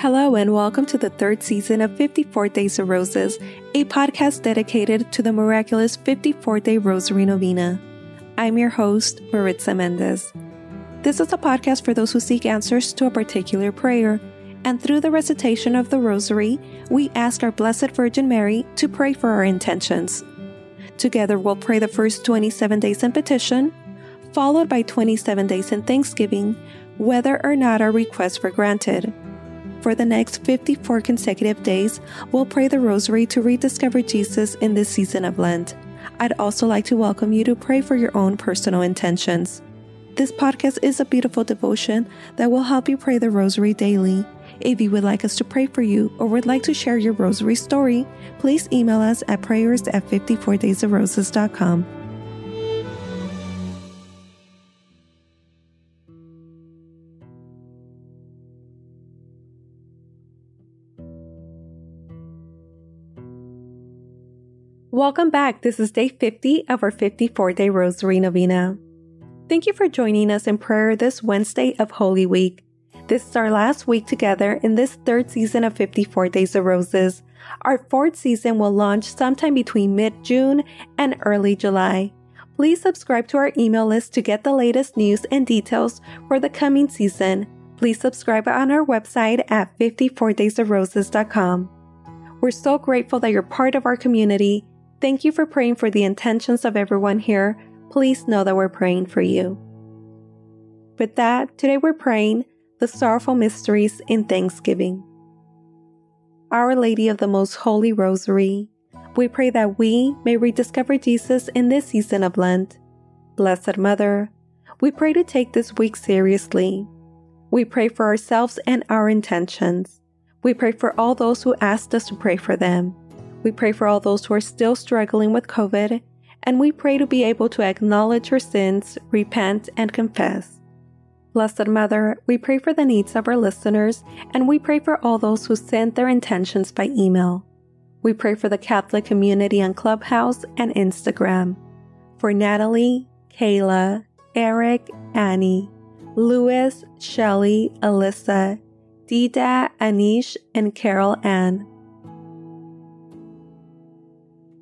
Hello, and welcome to the third season of 54 Days of Roses, a podcast dedicated to the miraculous 54 day Rosary Novena. I'm your host, Maritza Mendez. This is a podcast for those who seek answers to a particular prayer, and through the recitation of the Rosary, we ask our Blessed Virgin Mary to pray for our intentions. Together, we'll pray the first 27 days in petition, followed by 27 days in thanksgiving, whether or not our requests were granted. For the next 54 consecutive days, we'll pray the Rosary to rediscover Jesus in this season of Lent. I'd also like to welcome you to pray for your own personal intentions. This podcast is a beautiful devotion that will help you pray the Rosary daily. If you would like us to pray for you or would like to share your Rosary story, please email us at prayers at 54daysofroses.com. Welcome back. This is day 50 of our 54 day Rosary Novena. Thank you for joining us in prayer this Wednesday of Holy Week. This is our last week together in this third season of 54 Days of Roses. Our fourth season will launch sometime between mid June and early July. Please subscribe to our email list to get the latest news and details for the coming season. Please subscribe on our website at 54daysofroses.com. We're so grateful that you're part of our community Thank you for praying for the intentions of everyone here. Please know that we're praying for you. With that, today we're praying the sorrowful mysteries in Thanksgiving. Our Lady of the Most Holy Rosary, we pray that we may rediscover Jesus in this season of Lent. Blessed Mother, we pray to take this week seriously. We pray for ourselves and our intentions. We pray for all those who asked us to pray for them. We pray for all those who are still struggling with COVID, and we pray to be able to acknowledge our sins, repent, and confess. Blessed Mother, we pray for the needs of our listeners, and we pray for all those who sent their intentions by email. We pray for the Catholic community on Clubhouse and Instagram. For Natalie, Kayla, Eric, Annie, Louis, Shelly, Alyssa, Dida, Anish, and Carol Ann.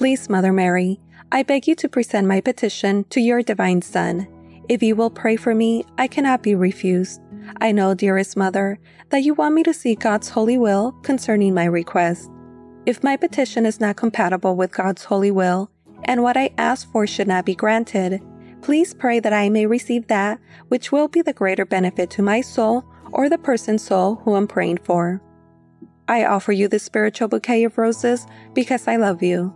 Please, Mother Mary, I beg you to present my petition to your divine Son. If you will pray for me, I cannot be refused. I know, dearest Mother, that you want me to see God's holy will concerning my request. If my petition is not compatible with God's holy will, and what I ask for should not be granted, please pray that I may receive that which will be the greater benefit to my soul or the person's soul who I'm praying for. I offer you this spiritual bouquet of roses because I love you.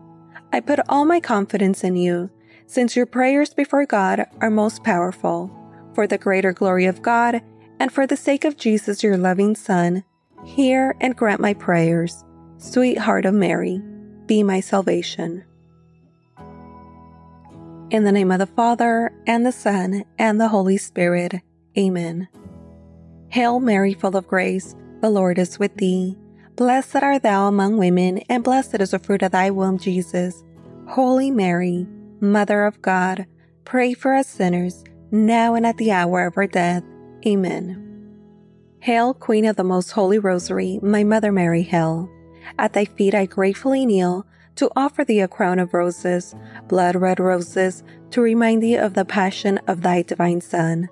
I put all my confidence in you, since your prayers before God are most powerful. For the greater glory of God, and for the sake of Jesus, your loving Son, hear and grant my prayers. Sweetheart of Mary, be my salvation. In the name of the Father, and the Son, and the Holy Spirit. Amen. Hail Mary, full of grace, the Lord is with thee. Blessed art thou among women, and blessed is the fruit of thy womb, Jesus. Holy Mary, Mother of God, pray for us sinners, now and at the hour of our death. Amen. Hail, Queen of the Most Holy Rosary, my Mother Mary, hail. At thy feet I gratefully kneel to offer thee a crown of roses, blood red roses, to remind thee of the passion of thy divine Son.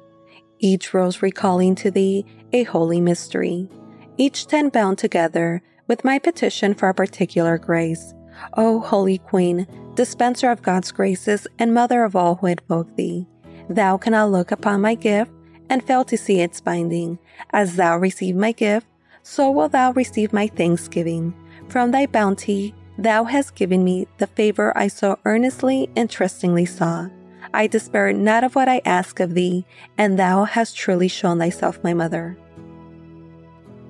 Each rose recalling to thee a holy mystery each ten bound together with my petition for a particular grace. O Holy Queen, dispenser of God's graces and mother of all who invoke thee, thou cannot look upon my gift and fail to see its binding. As thou receive my gift, so will thou receive my thanksgiving. From thy bounty, thou hast given me the favor I so earnestly and trustingly sought. I despair not of what I ask of thee, and thou hast truly shown thyself my mother.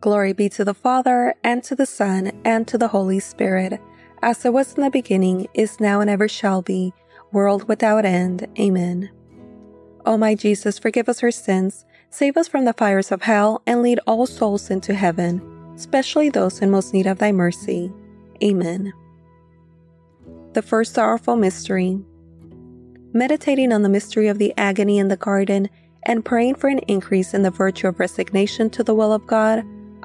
Glory be to the Father, and to the Son, and to the Holy Spirit, as it was in the beginning, is now, and ever shall be, world without end. Amen. O my Jesus, forgive us our sins, save us from the fires of hell, and lead all souls into heaven, especially those in most need of thy mercy. Amen. The first sorrowful mystery. Meditating on the mystery of the agony in the garden and praying for an increase in the virtue of resignation to the will of God,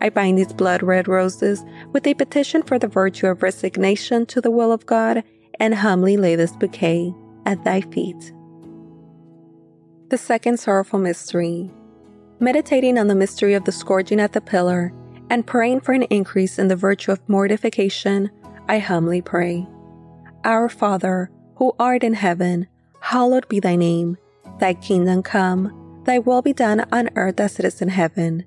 I bind these blood red roses with a petition for the virtue of resignation to the will of God, and humbly lay this bouquet at thy feet. The second sorrowful mystery. Meditating on the mystery of the scourging at the pillar and praying for an increase in the virtue of mortification, I humbly pray. Our Father, who art in heaven, hallowed be thy name. Thy kingdom come, thy will be done on earth as it is in heaven.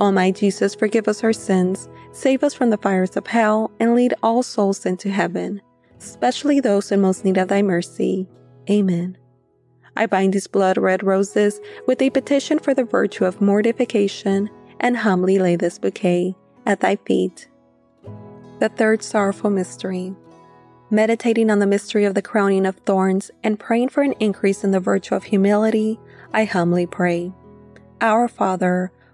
My Jesus, forgive us our sins Save us from the fires of hell and lead all souls into heaven, especially those in most need of thy mercy. Amen. I bind these blood red roses with a petition for the virtue of mortification and humbly lay this bouquet at thy feet. The third sorrowful mystery. Meditating on the mystery of the crowning of thorns and praying for an increase in the virtue of humility, I humbly pray. Our Father,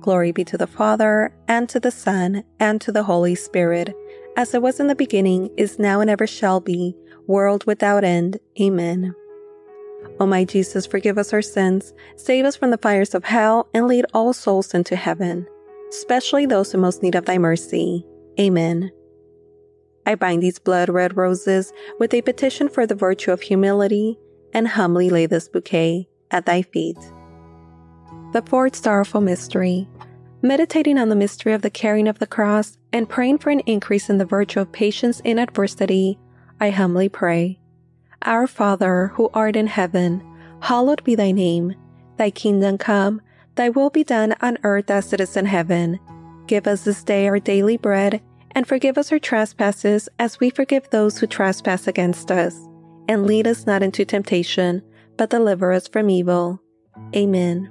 Glory be to the Father, and to the Son, and to the Holy Spirit, as it was in the beginning, is now, and ever shall be, world without end. Amen. O my Jesus, forgive us our sins, save us from the fires of hell, and lead all souls into heaven, especially those in most need of thy mercy. Amen. I bind these blood red roses with a petition for the virtue of humility, and humbly lay this bouquet at thy feet. The fourth sorrowful mystery. Meditating on the mystery of the carrying of the cross and praying for an increase in the virtue of patience in adversity, I humbly pray. Our Father, who art in heaven, hallowed be thy name. Thy kingdom come, thy will be done on earth as it is in heaven. Give us this day our daily bread, and forgive us our trespasses as we forgive those who trespass against us. And lead us not into temptation, but deliver us from evil. Amen.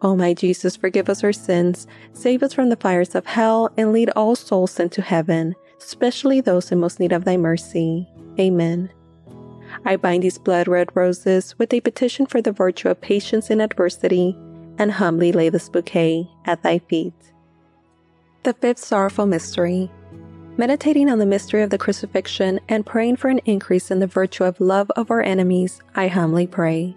O my Jesus, forgive us our sins, save us from the fires of hell, and lead all souls into heaven, especially those in most need of thy mercy. Amen. I bind these blood red roses with a petition for the virtue of patience in adversity, and humbly lay this bouquet at thy feet. The fifth sorrowful mystery. Meditating on the mystery of the crucifixion and praying for an increase in the virtue of love of our enemies, I humbly pray.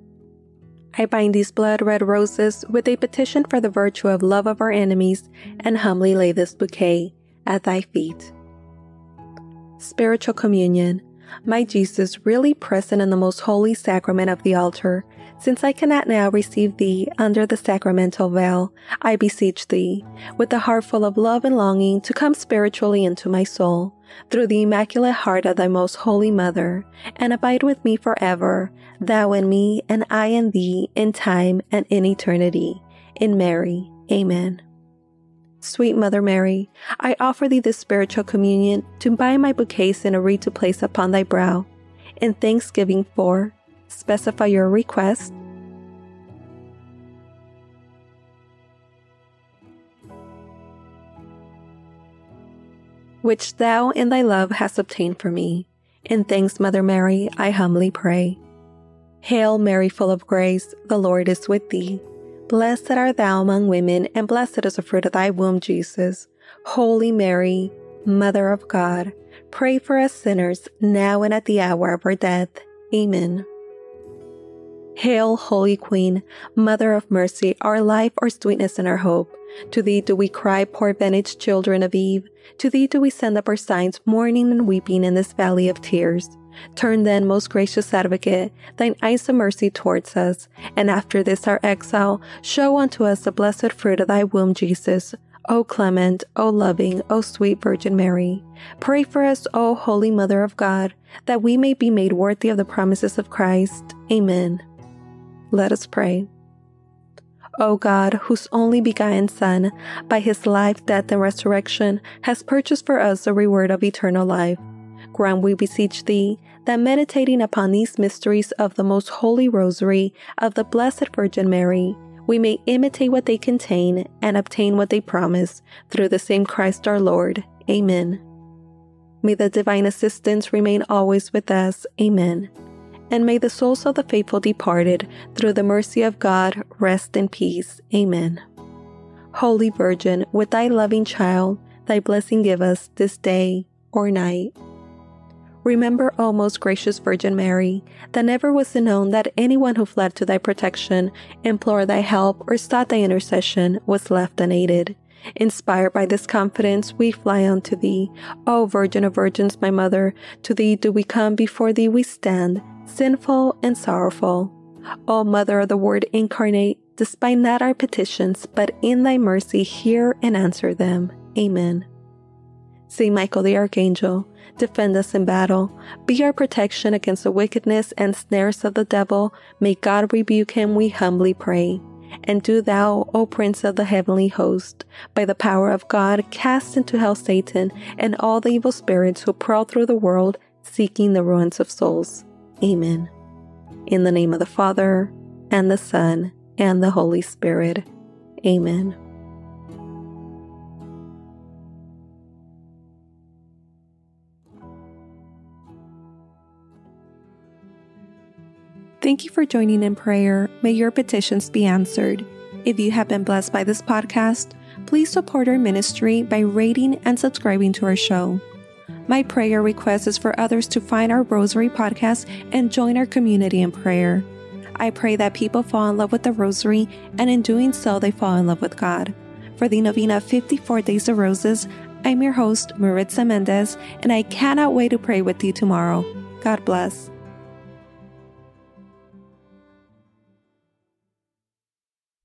I bind these blood red roses with a petition for the virtue of love of our enemies and humbly lay this bouquet at thy feet. Spiritual Communion. My Jesus, really present in the most holy sacrament of the altar, since I cannot now receive thee under the sacramental veil, I beseech thee, with a heart full of love and longing, to come spiritually into my soul, through the immaculate heart of thy most holy mother, and abide with me forever, thou in me, and I in thee, in time and in eternity. In Mary. Amen. Sweet Mother Mary, I offer thee this spiritual communion to bind my bouquets in a wreath to place upon thy brow, in thanksgiving for specify your request, which thou in thy love hast obtained for me. In thanks, Mother Mary, I humbly pray. Hail Mary, full of grace, the Lord is with thee. Blessed art thou among women, and blessed is the fruit of thy womb, Jesus. Holy Mary, Mother of God, pray for us sinners, now and at the hour of our death. Amen. Hail, Holy Queen, Mother of Mercy, our life, our sweetness, and our hope. To thee do we cry, poor banished children of Eve. To thee do we send up our signs, mourning and weeping in this valley of tears. Turn then, most gracious advocate, thine eyes of mercy towards us, and after this our exile, show unto us the blessed fruit of thy womb, Jesus. O clement, O loving, O sweet Virgin Mary, pray for us, O Holy Mother of God, that we may be made worthy of the promises of Christ. Amen. Let us pray. O God, whose only begotten Son, by his life, death, and resurrection, has purchased for us the reward of eternal life, grant, we beseech thee, that meditating upon these mysteries of the most holy rosary of the Blessed Virgin Mary, we may imitate what they contain and obtain what they promise through the same Christ our Lord. Amen. May the divine assistance remain always with us. Amen and may the souls of the faithful departed, through the mercy of God, rest in peace. Amen. Holy Virgin, with thy loving child, thy blessing give us this day or night. Remember, O most gracious Virgin Mary, that never was it known that anyone who fled to thy protection, implored thy help, or sought thy intercession was left unaided. Inspired by this confidence, we fly unto thee. O Virgin of Virgins, my Mother, to thee do we come, before thee we stand, sinful and sorrowful. O Mother of the Word incarnate, despite not our petitions, but in thy mercy hear and answer them. Amen. Saint Michael the Archangel, defend us in battle. Be our protection against the wickedness and snares of the devil. May God rebuke him, we humbly pray. And do thou, O Prince of the heavenly host, by the power of God, cast into hell Satan and all the evil spirits who prowl through the world seeking the ruins of souls. Amen. In the name of the Father, and the Son, and the Holy Spirit. Amen. Thank you for joining in prayer. May your petitions be answered. If you have been blessed by this podcast, please support our ministry by rating and subscribing to our show. My prayer request is for others to find our Rosary podcast and join our community in prayer. I pray that people fall in love with the Rosary, and in doing so, they fall in love with God. For the Novena 54 Days of Roses, I'm your host, Maritza Mendez, and I cannot wait to pray with you tomorrow. God bless.